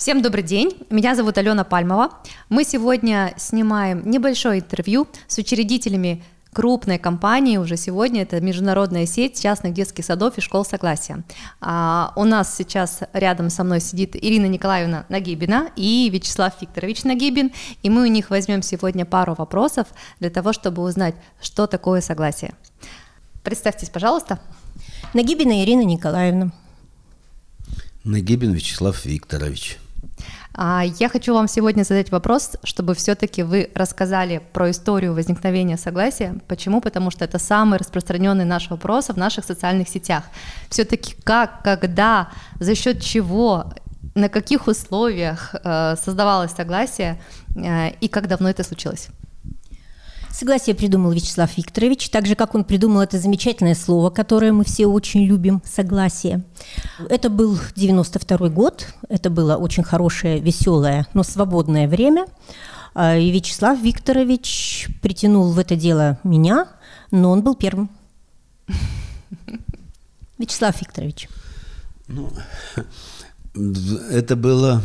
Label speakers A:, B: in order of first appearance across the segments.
A: Всем добрый день, меня зовут Алена Пальмова. Мы сегодня снимаем небольшое интервью с учредителями крупной компании уже сегодня, это международная сеть частных детских садов и школ Согласия. А, у нас сейчас рядом со мной сидит Ирина Николаевна Нагибина и Вячеслав Викторович Нагибин, и мы у них возьмем сегодня пару вопросов для того, чтобы узнать, что такое согласие. Представьтесь, пожалуйста.
B: Нагибина Ирина Николаевна.
C: Нагибин Вячеслав Викторович.
A: А, я хочу вам сегодня задать вопрос, чтобы все-таки вы рассказали про историю возникновения согласия. Почему? Потому что это самый распространенный наш вопрос в наших социальных сетях. Все-таки как, когда, за счет чего, на каких условиях э, создавалось согласие э, и как давно это случилось?
B: Согласие придумал Вячеслав Викторович, так же, как он придумал это замечательное слово, которое мы все очень любим – согласие. Это был 92 год, это было очень хорошее, веселое, но свободное время. А, и Вячеслав Викторович притянул в это дело меня, но он был первым. Вячеслав Викторович.
C: Ну, это было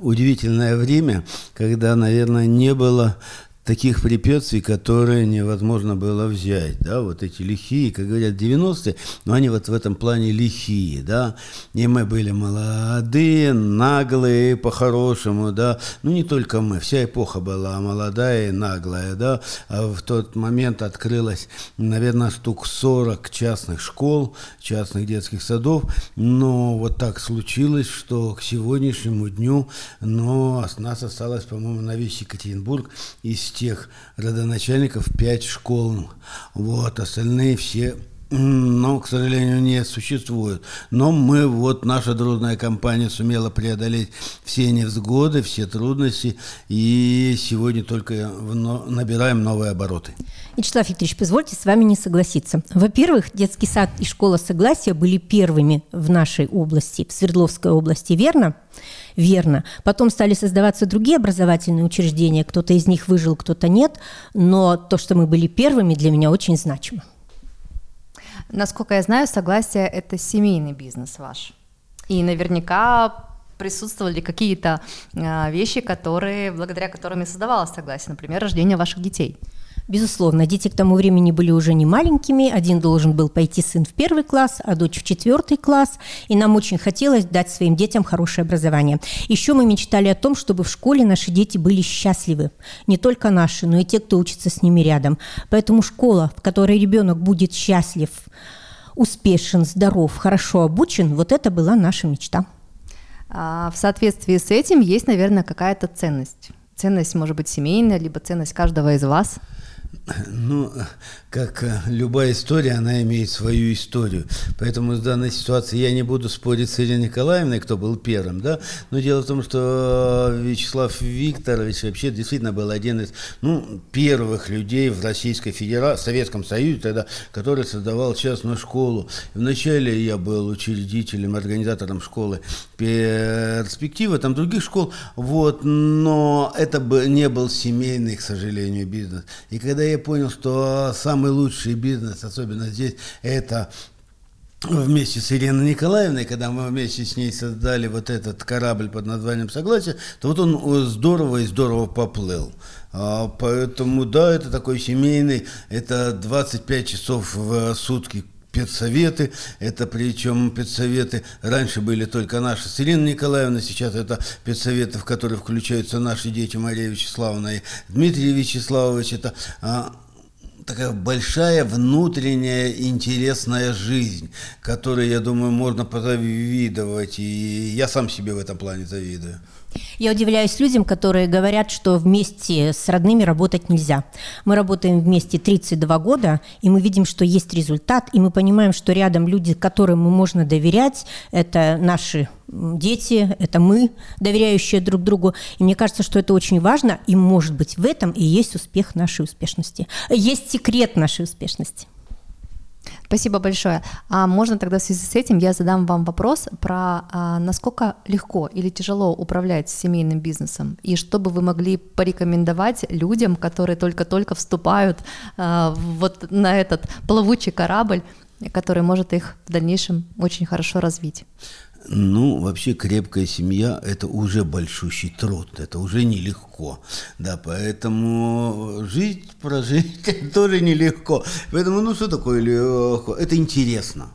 C: удивительное время, когда, наверное, не было таких препятствий, которые невозможно было взять, да, вот эти лихие, как говорят, 90-е, но они вот в этом плане лихие, да, и мы были молодые, наглые, по-хорошему, да, ну не только мы, вся эпоха была молодая и наглая, да, а в тот момент открылось, наверное, штук 40 частных школ, частных детских садов, но вот так случилось, что к сегодняшнему дню, но нас осталось, по-моему, на весь Екатеринбург из тех родоначальников пять школ. Вот, остальные все но, к сожалению, не существуют. Но мы, вот наша дружная компания сумела преодолеть все невзгоды, все трудности, и сегодня только набираем новые обороты.
B: Вячеслав Викторович, позвольте с вами не согласиться. Во-первых, детский сад и школа Согласия были первыми в нашей области, в Свердловской области, верно? верно. Потом стали создаваться другие образовательные учреждения, кто-то из них выжил, кто-то нет, но то, что мы были первыми, для меня очень значимо.
A: Насколько я знаю, согласие – это семейный бизнес ваш. И наверняка присутствовали какие-то а, вещи, которые, благодаря которым и создавалось согласие, например, рождение ваших детей –
B: Безусловно, дети к тому времени были уже не маленькими. Один должен был пойти сын в первый класс, а дочь в четвертый класс. И нам очень хотелось дать своим детям хорошее образование. Еще мы мечтали о том, чтобы в школе наши дети были счастливы. Не только наши, но и те, кто учится с ними рядом. Поэтому школа, в которой ребенок будет счастлив, успешен, здоров, хорошо обучен, вот это была наша мечта.
A: А в соответствии с этим есть, наверное, какая-то ценность. Ценность может быть семейная, либо ценность каждого из вас –
C: ну, как э, любая история, она имеет свою историю. Поэтому в данной ситуации я не буду спорить с Ириной Николаевной, кто был первым, да. Но дело в том, что Вячеслав Викторович вообще действительно был один из ну, первых людей в Российской Федерации, Советском Союзе тогда, который создавал частную школу. Вначале я был учредителем, организатором школы перспективы, там других школ, вот, но это не был семейный, к сожалению, бизнес. И когда я понял, что самый лучший бизнес, особенно здесь, это вместе с Ириной Николаевной, когда мы вместе с ней создали вот этот корабль под названием «Согласие», то вот он здорово и здорово поплыл. А, поэтому, да, это такой семейный, это 25 часов в сутки педсоветы, это причем педсоветы раньше были только наши. С Ириной Николаевной, сейчас это педсоветы, в которые включаются наши дети Мария Вячеславовна и Дмитрий Вячеславович, это а, такая большая внутренняя интересная жизнь, которой, я думаю, можно позавидовать, и я сам себе в этом плане завидую.
B: Я удивляюсь людям, которые говорят, что вместе с родными работать нельзя. Мы работаем вместе 32 года, и мы видим, что есть результат, и мы понимаем, что рядом люди, которым можно доверять, это наши дети, это мы, доверяющие друг другу. И мне кажется, что это очень важно, и, может быть, в этом и есть успех нашей успешности. Есть секрет нашей успешности.
A: Спасибо большое. А можно тогда в связи с этим я задам вам вопрос про а, насколько легко или тяжело управлять семейным бизнесом, и что бы вы могли порекомендовать людям, которые только-только вступают а, вот на этот плавучий корабль, который может их в дальнейшем очень хорошо развить.
C: Ну, вообще крепкая семья – это уже большущий труд, это уже нелегко. Да, поэтому жить, прожить тоже нелегко. Поэтому, ну, что такое легко? Это интересно.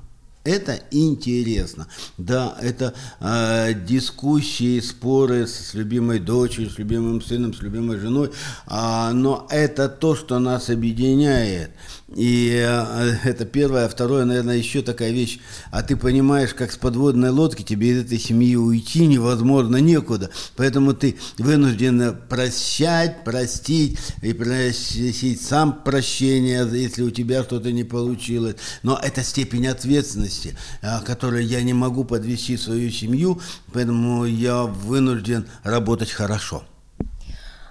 C: Это интересно. Да, это э, дискуссии, споры с любимой дочерью, с любимым сыном, с любимой женой, э, но это то, что нас объединяет. И э, это первое. А второе, наверное, еще такая вещь. А ты понимаешь, как с подводной лодки тебе из этой семьи уйти невозможно, некуда. Поэтому ты вынужден прощать, простить и просить сам прощения, если у тебя что-то не получилось. Но это степень ответственности, э, которой я не могу подвести свою семью, поэтому я вынужден работать хорошо.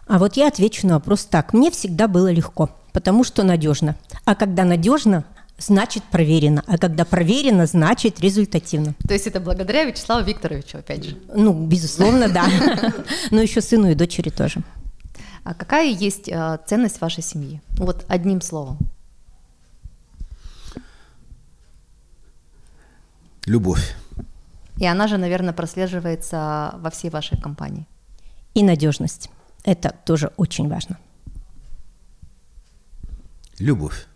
B: А вот я отвечу на вопрос так. Мне всегда было легко потому что надежно. А когда надежно, значит проверено. А когда проверено, значит результативно.
A: То есть это благодаря Вячеславу Викторовичу, опять же?
B: Ну, безусловно, да. Но еще сыну и дочери тоже.
A: А какая есть э, ценность вашей семьи? Вот одним словом.
C: Любовь.
A: И она же, наверное, прослеживается во всей вашей компании.
B: И надежность. Это тоже очень важно.
C: Любовь.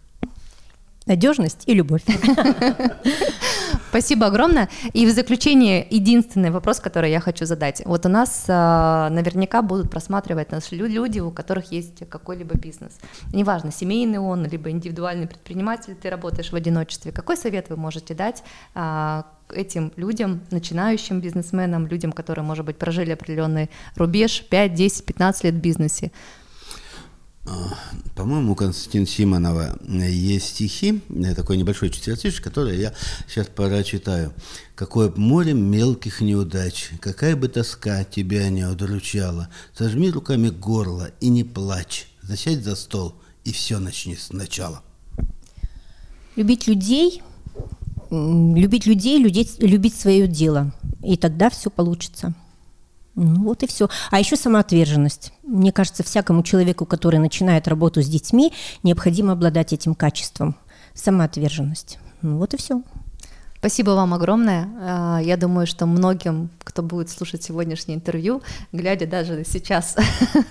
B: Надежность и любовь.
A: Спасибо огромное. И в заключение единственный вопрос, который я хочу задать. Вот у нас э, наверняка будут просматривать нас люди, у которых есть какой-либо бизнес. Неважно, семейный он, либо индивидуальный предприниматель, ты работаешь в одиночестве. Какой совет вы можете дать э, этим людям, начинающим бизнесменам, людям, которые, может быть, прожили определенный рубеж 5, 10, 15 лет в бизнесе?
C: По-моему, у Константина Симонова есть стихи, такой небольшой четвертиш, который я сейчас прочитаю. «Какое море мелких неудач, какая бы тоска тебя не удручала, сожми руками горло и не плачь, засядь за стол, и все начни сначала».
B: Любить людей, любить людей, любить, любить свое дело, и тогда все получится. Ну вот и все. А еще самоотверженность. Мне кажется, всякому человеку, который начинает работу с детьми, необходимо обладать этим качеством. Самоотверженность. Ну вот и все.
A: Спасибо вам огромное. А, я думаю, что многим, кто будет слушать сегодняшнее интервью, глядя даже сейчас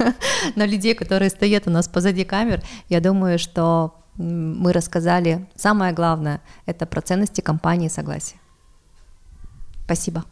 A: на людей, которые стоят у нас позади камер, я думаю, что мы рассказали самое главное, это про ценности компании согласия. Спасибо.